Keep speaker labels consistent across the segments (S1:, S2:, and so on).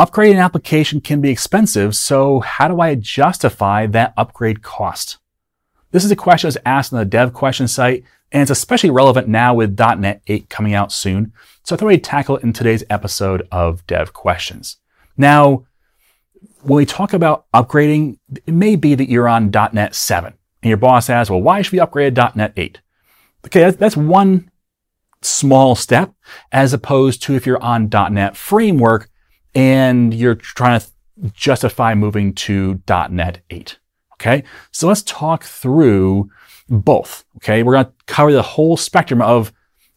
S1: Upgrading an application can be expensive, so how do I justify that upgrade cost? This is a question that was asked on the dev question site, and it's especially relevant now with .NET 8 coming out soon, so I thought we'd tackle it in today's episode of Dev Questions. Now, when we talk about upgrading, it may be that you're on .NET 7, and your boss asks, well, why should we upgrade .NET 8? Okay, that's one small step, as opposed to if you're on .NET Framework, and you're trying to justify moving to .NET 8. Okay, so let's talk through both. Okay, we're going to cover the whole spectrum of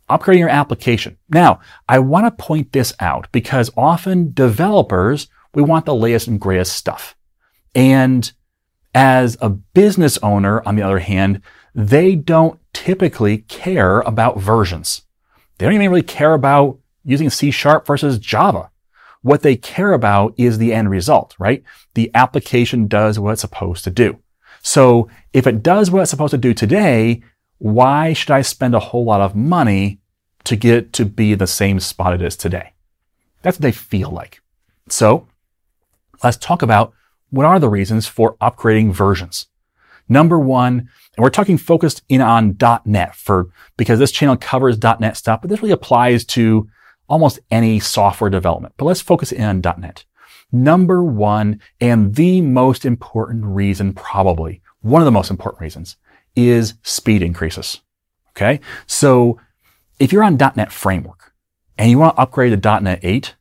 S1: upgrading your application. Now, I want to point this out because often developers, we want the latest and greatest stuff. And as a business owner, on the other hand, they don't typically care about versions. They don't even really care about using C sharp versus Java. What they care about is the end result, right? The application does what it's supposed to do. So if it does what it's supposed to do today, why should I spend a whole lot of money to get it to be the same spot it is today? That's what they feel like. So let's talk about what are the reasons for upgrading versions. Number one, and we're talking focused in on .NET for, because this channel covers .NET stuff, but this really applies to almost any software development. But let's focus in on .NET. Number one, and the most important reason probably, one of the most important reasons, is speed increases. Okay? So if you're on .NET Framework and you want to upgrade to .NET 8,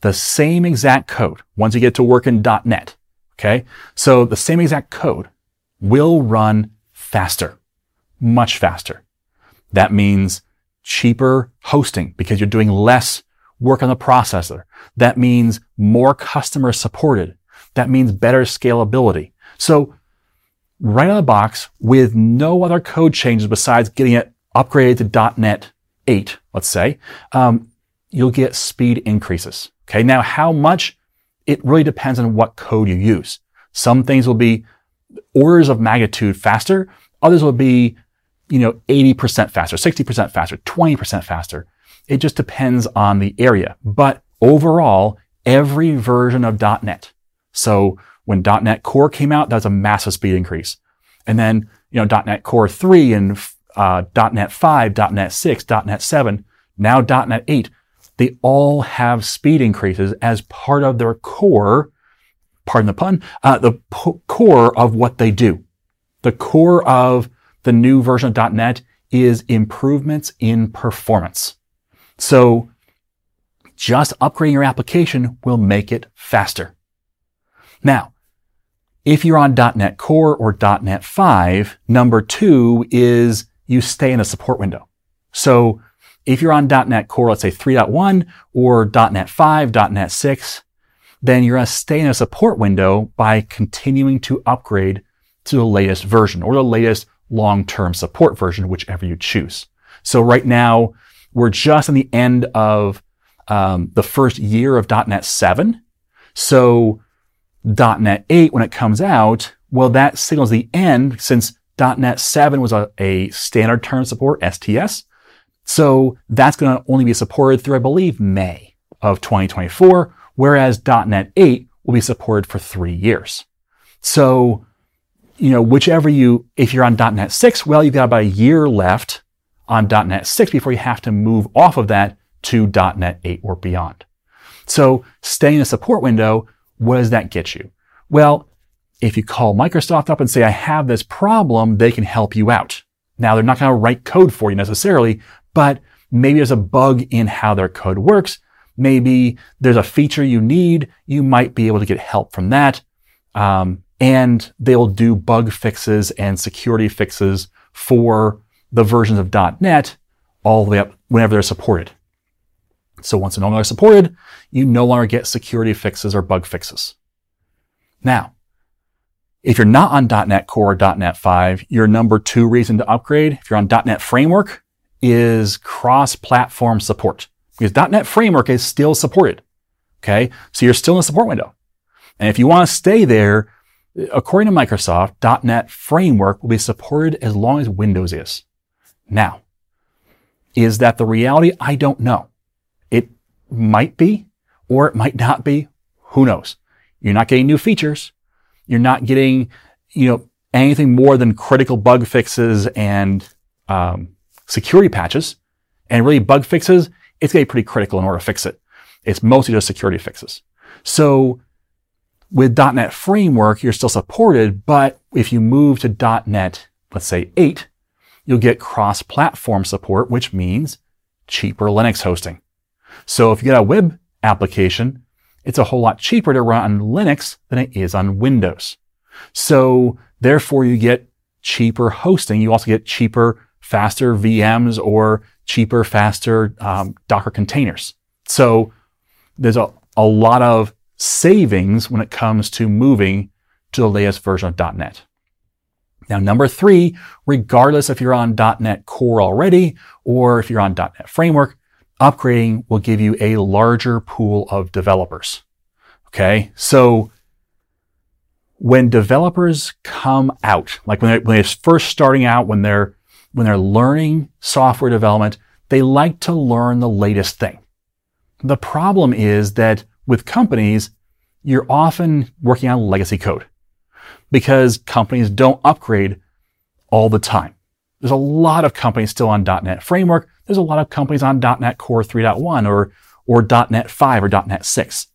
S1: the same exact code, once you get to work in .NET, okay? So the same exact code will run faster, much faster. That means cheaper hosting because you're doing less work on the processor. That means more customer supported. That means better scalability. So right out of the box with no other code changes besides getting it upgraded to .NET 8, let's say, um, you'll get speed increases. Okay. Now, how much? It really depends on what code you use. Some things will be orders of magnitude faster. Others will be you know, 80% faster, 60% faster, 20% faster. It just depends on the area. But overall, every version of .NET. So when .NET Core came out, that was a massive speed increase. And then, you know, .NET Core 3 and uh, .NET 5, .NET 6, .NET 7, now .NET 8, they all have speed increases as part of their core, pardon the pun, uh, the core of what they do. The core of the new version of .NET is improvements in performance. So just upgrading your application will make it faster. Now, if you're on .NET Core or .NET 5, number two is you stay in a support window. So if you're on .NET Core, let's say 3.1 or .NET 5, .NET 6, then you're going to stay in a support window by continuing to upgrade to the latest version or the latest long-term support version, whichever you choose. So right now, we're just in the end of um, the first year of .NET 7. So .NET 8, when it comes out, well, that signals the end since .NET 7 was a, a standard term support, STS. So that's going to only be supported through, I believe, May of 2024, whereas .NET 8 will be supported for three years. So you know, whichever you, if you're on .NET 6, well, you've got about a year left on .NET 6 before you have to move off of that to .NET 8 or beyond. So staying in a support window, what does that get you? Well, if you call Microsoft up and say, I have this problem, they can help you out. Now, they're not going to write code for you necessarily, but maybe there's a bug in how their code works. Maybe there's a feature you need. You might be able to get help from that. Um, and they'll do bug fixes and security fixes for the versions of .NET all the way up whenever they're supported. So once they're no longer supported, you no longer get security fixes or bug fixes. Now, if you're not on .NET Core or .NET 5, your number two reason to upgrade, if you're on .NET Framework, is cross-platform support. Because .NET Framework is still supported. Okay? So you're still in the support window. And if you want to stay there, according to Microsoft, .NET Framework will be supported as long as Windows is. Now, is that the reality? I don't know. It might be, or it might not be. Who knows? You're not getting new features. You're not getting, you know, anything more than critical bug fixes and um, security patches. And really, bug fixes, it's be pretty critical in order to fix it. It's mostly just security fixes. So with .NET Framework, you're still supported, but if you move to .NET, let's say 8, you'll get cross-platform support, which means cheaper Linux hosting. So if you get a web application, it's a whole lot cheaper to run on Linux than it is on Windows. So therefore you get cheaper hosting. You also get cheaper, faster VMs or cheaper, faster um, Docker containers. So there's a, a lot of savings when it comes to moving to the latest version of .NET. Now, number three, regardless if you're on .NET Core already or if you're on .NET Framework, upgrading will give you a larger pool of developers. Okay. So when developers come out, like when they're, when they're first starting out, when they're, when they're learning software development, they like to learn the latest thing. The problem is that with companies, you're often working on legacy code because companies don't upgrade all the time. There's a lot of companies still on .NET Framework. There's a lot of companies on .NET Core 3.1 or, or .NET 5 or .NET 6.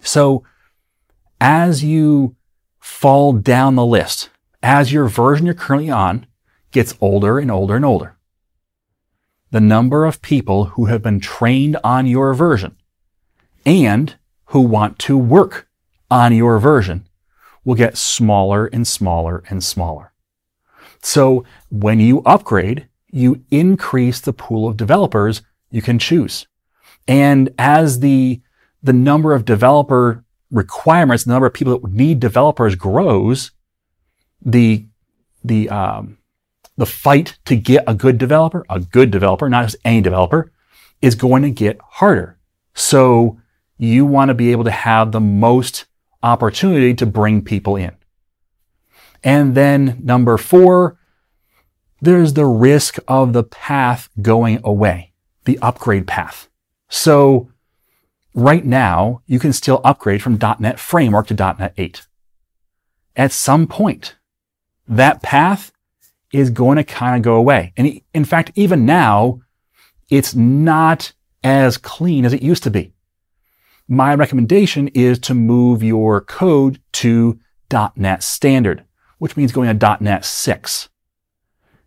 S1: So as you fall down the list, as your version you're currently on gets older and older and older, the number of people who have been trained on your version and who want to work on your version will get smaller and smaller and smaller. So when you upgrade, you increase the pool of developers you can choose. And as the, the number of developer requirements, the number of people that need developers grows, the, the, um, the fight to get a good developer, a good developer, not just any developer, is going to get harder. So you want to be able to have the most opportunity to bring people in. And then number four, there's the risk of the path going away, the upgrade path. So right now, you can still upgrade from .NET Framework to .NET 8. At some point, that path is going to kind of go away. And in fact, even now, it's not as clean as it used to be. My recommendation is to move your code to .NET Standard, which means going to .NET 6.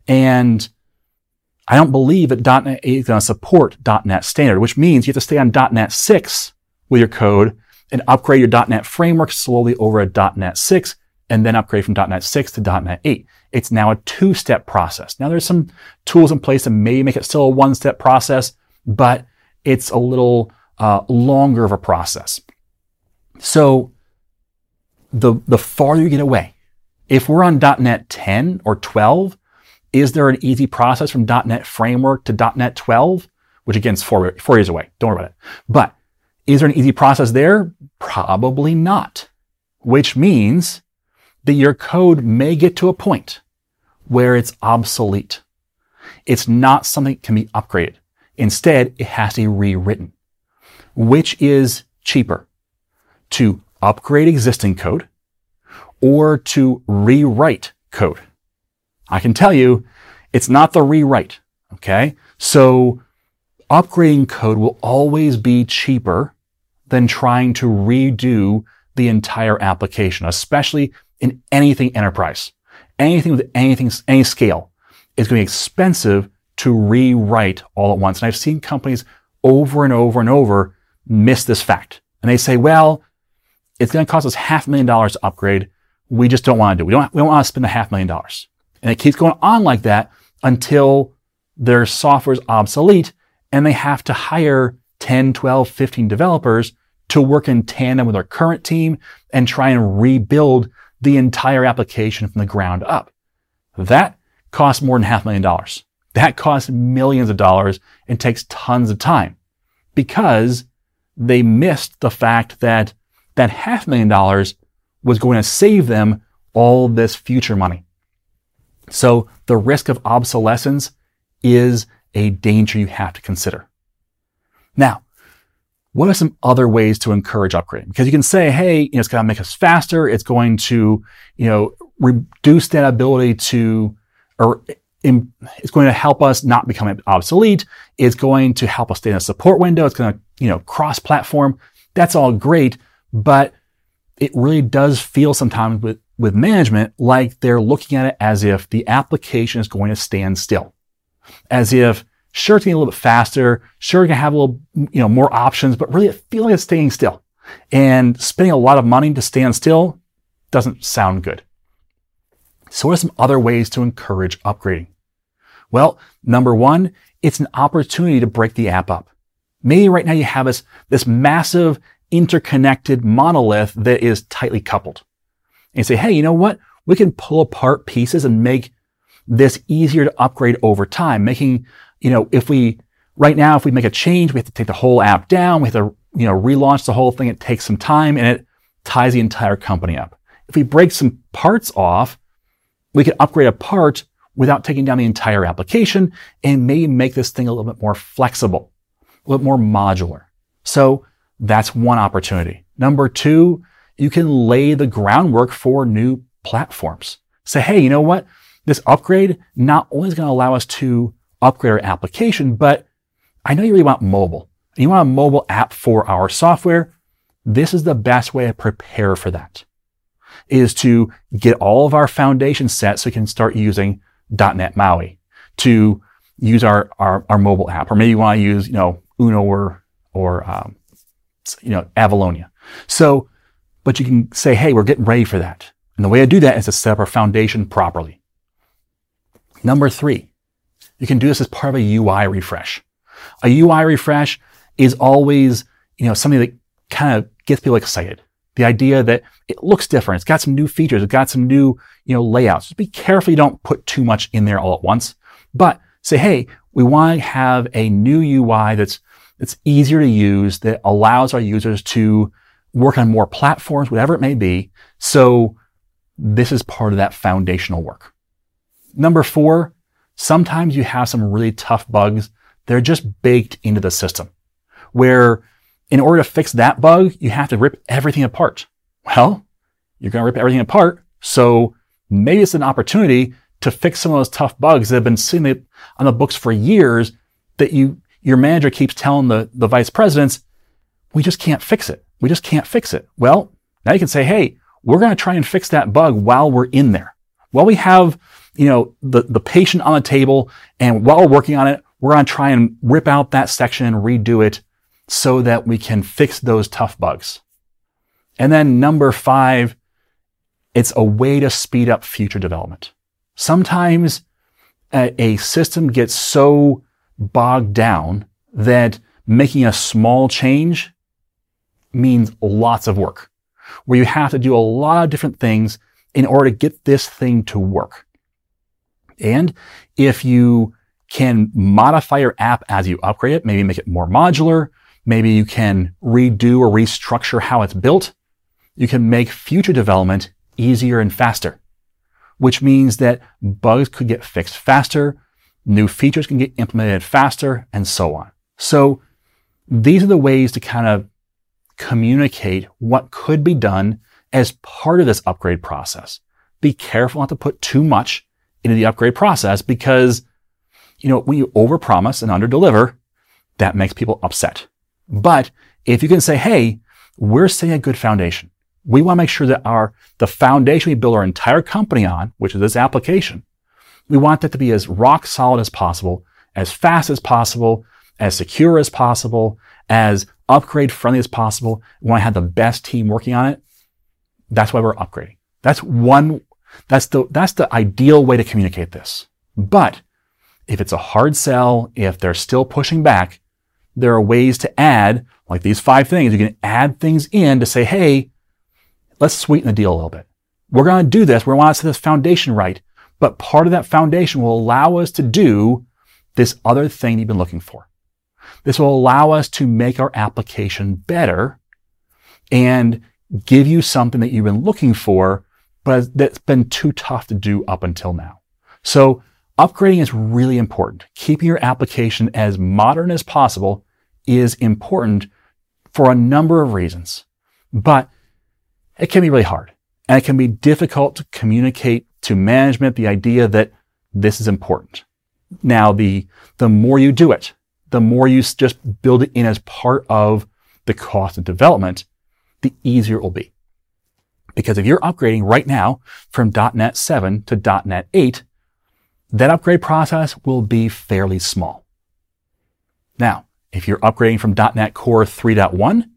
S1: And I don't believe that .NET 8 is going to support .NET Standard, which means you have to stay on .NET 6 with your code and upgrade your .NET framework slowly over a .NET 6 and then upgrade from .NET 6 to .NET 8. It's now a two-step process. Now there's some tools in place to maybe make it still a one-step process, but it's a little uh, longer of a process. So the, the farther you get away, if we're on .NET 10 or 12, is there an easy process from .NET Framework to .NET 12? Which again is four, four years away. Don't worry about it. But is there an easy process there? Probably not. Which means that your code may get to a point where it's obsolete. It's not something that can be upgraded. Instead, it has to be rewritten. Which is cheaper? To upgrade existing code or to rewrite code? I can tell you it's not the rewrite. Okay. So upgrading code will always be cheaper than trying to redo the entire application, especially in anything enterprise. Anything with anything, any scale is going to be expensive to rewrite all at once. And I've seen companies over and over and over miss this fact. And they say, well, it's going to cost us half a million dollars to upgrade. We just don't want to do it. We don't, we don't want to spend a half million dollars. And it keeps going on like that until their software is obsolete and they have to hire 10, 12, 15 developers to work in tandem with our current team and try and rebuild the entire application from the ground up. That costs more than half a million dollars. That costs millions of dollars and takes tons of time because they missed the fact that that half million dollars was going to save them all this future money. So the risk of obsolescence is a danger you have to consider. Now, what are some other ways to encourage upgrading? Because you can say, hey, you know, it's going to make us faster. It's going to, you know, reduce that ability to, or it's going to help us not become obsolete. It's going to help us stay in a support window. It's going to, you know, cross platform. That's all great, but it really does feel sometimes with, with management like they're looking at it as if the application is going to stand still. As if Sure, it's going to be a little bit faster. Sure, you can have a little, you know, more options, but really it feels like it's staying still. And spending a lot of money to stand still doesn't sound good. So what are some other ways to encourage upgrading? Well, number one, it's an opportunity to break the app up. Maybe right now you have this, this massive interconnected monolith that is tightly coupled. And say, hey, you know what? We can pull apart pieces and make this easier to upgrade over time, making you know, if we, right now, if we make a change, we have to take the whole app down. We have to, you know, relaunch the whole thing. It takes some time and it ties the entire company up. If we break some parts off, we can upgrade a part without taking down the entire application and maybe make this thing a little bit more flexible, a little more modular. So that's one opportunity. Number two, you can lay the groundwork for new platforms. Say, hey, you know what? This upgrade not only is going to allow us to upgrade our application, but I know you really want mobile. You want a mobile app for our software. This is the best way to prepare for that is to get all of our foundation set so we can start using .NET MAUI to use our, our, our mobile app. Or maybe you want to use, you know, Uno or, or, um, you know, Avalonia. So, but you can say, hey, we're getting ready for that. And the way I do that is to set up our foundation properly. Number three, you can do this as part of a UI refresh. A UI refresh is always, you know, something that kind of gets people excited. The idea that it looks different. It's got some new features. It's got some new, you know, layouts. Just be careful you don't put too much in there all at once. But say, hey, we want to have a new UI that's, that's easier to use, that allows our users to work on more platforms, whatever it may be. So this is part of that foundational work. Number four, sometimes you have some really tough bugs They're just baked into the system where in order to fix that bug, you have to rip everything apart. Well, you're going to rip everything apart. So maybe it's an opportunity to fix some of those tough bugs that have been sitting on the books for years that you, your manager keeps telling the, the vice presidents, we just can't fix it. We just can't fix it. Well, now you can say, hey, we're going to try and fix that bug while we're in there. While we have you know, the, the patient on the table. And while we're working on it, we're going to try and rip out that section and redo it so that we can fix those tough bugs. And then number five, it's a way to speed up future development. Sometimes a, a system gets so bogged down that making a small change means lots of work, where you have to do a lot of different things in order to get this thing to work. And if you can modify your app as you upgrade it, maybe make it more modular, maybe you can redo or restructure how it's built, you can make future development easier and faster, which means that bugs could get fixed faster, new features can get implemented faster, and so on. So these are the ways to kind of communicate what could be done as part of this upgrade process. Be careful not to put too much into the upgrade process because, you know, when you overpromise and underdeliver, that makes people upset. But if you can say, hey, we're setting a good foundation. We want to make sure that our, the foundation we build our entire company on, which is this application, we want that to be as rock solid as possible, as fast as possible, as secure as possible, as upgrade friendly as possible. We want to have the best team working on it. That's why we're upgrading. That's one that's the, that's the ideal way to communicate this. But if it's a hard sell, if they're still pushing back, there are ways to add, like these five things, you can add things in to say, hey, let's sweeten the deal a little bit. We're going to do this. We want to set this foundation right. But part of that foundation will allow us to do this other thing you've been looking for. This will allow us to make our application better and give you something that you've been looking for, but that's been too tough to do up until now. So upgrading is really important. Keeping your application as modern as possible is important for a number of reasons, but it can be really hard and it can be difficult to communicate to management the idea that this is important. Now, the, the more you do it, the more you just build it in as part of the cost of development, the easier it will be. Because if you're upgrading right now from .NET 7 to .NET 8, that upgrade process will be fairly small. Now, if you're upgrading from .NET Core 3.1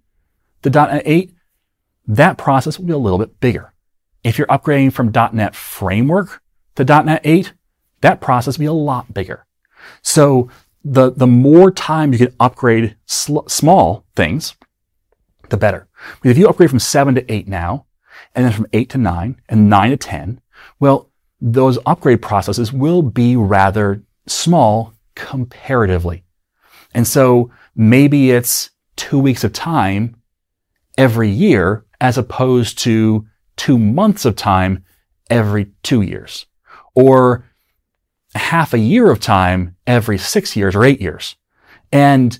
S1: to .NET 8, that process will be a little bit bigger. If you're upgrading from .NET Framework to .NET 8, that process will be a lot bigger. So the, the more time you can upgrade sl- small things, the better. Because if you upgrade from 7 to 8 now, and then from 8 to 9, and 9 to 10, well, those upgrade processes will be rather small comparatively. And so maybe it's two weeks of time every year as opposed to two months of time every two years or half a year of time every six years or eight years. And,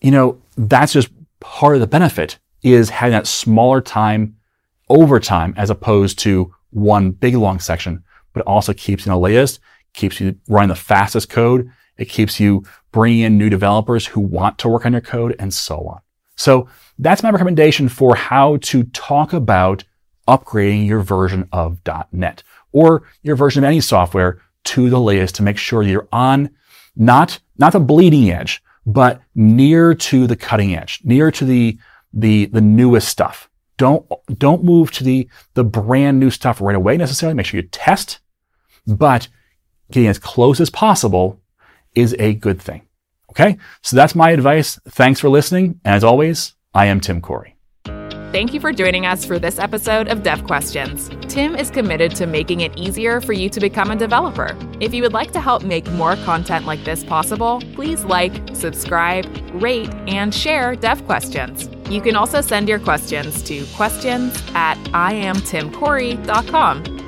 S1: you know, that's just part of the benefit is having that smaller time over time as opposed to one big long section, but also keeps you in the latest, keeps you running the fastest code. It keeps you bringing in new developers who want to work on your code and so on. So that's my recommendation for how to talk about upgrading your version of .NET or your version of any software to the latest to make sure you're on not, not the bleeding edge, but near to the cutting edge, near to the, the, the newest stuff. Don't, don't move to the, the brand new stuff right away necessarily. Make sure you test, but getting as close as possible is a good thing. Okay. So that's my advice. Thanks for listening. And as always, I am Tim Corey.
S2: Thank you for joining us for this episode of Dev Questions. Tim is committed to making it easier for you to become a developer. If you would like to help make more content like this possible, please like, subscribe, rate, and share Dev Questions. You can also send your questions to questions at iamtimcorey.com.